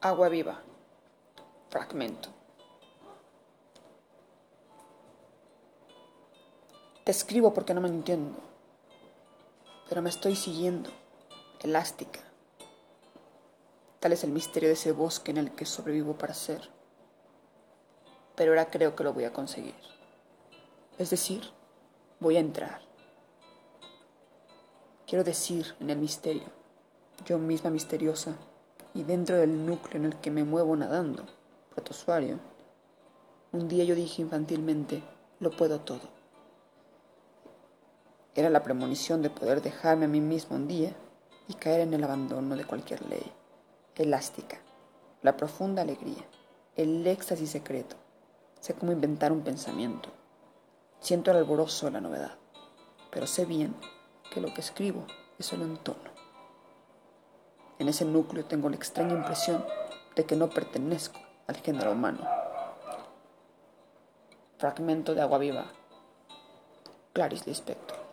Agua viva. Fragmento. Te escribo porque no me entiendo, pero me estoy siguiendo, elástica. Tal es el misterio de ese bosque en el que sobrevivo para ser. Pero ahora creo que lo voy a conseguir. Es decir, voy a entrar. Quiero decir en el misterio, yo misma misteriosa, y dentro del núcleo en el que me muevo nadando, protozoario, un día yo dije infantilmente, lo puedo todo. Era la premonición de poder dejarme a mí mismo un día y caer en el abandono de cualquier ley, elástica, la profunda alegría, el éxtasis secreto. Sé cómo inventar un pensamiento. Siento el alborozo de la novedad, pero sé bien que lo que escribo es solo un tono. En ese núcleo tengo la extraña impresión de que no pertenezco al género humano. Fragmento de agua viva. Clarice Lispector.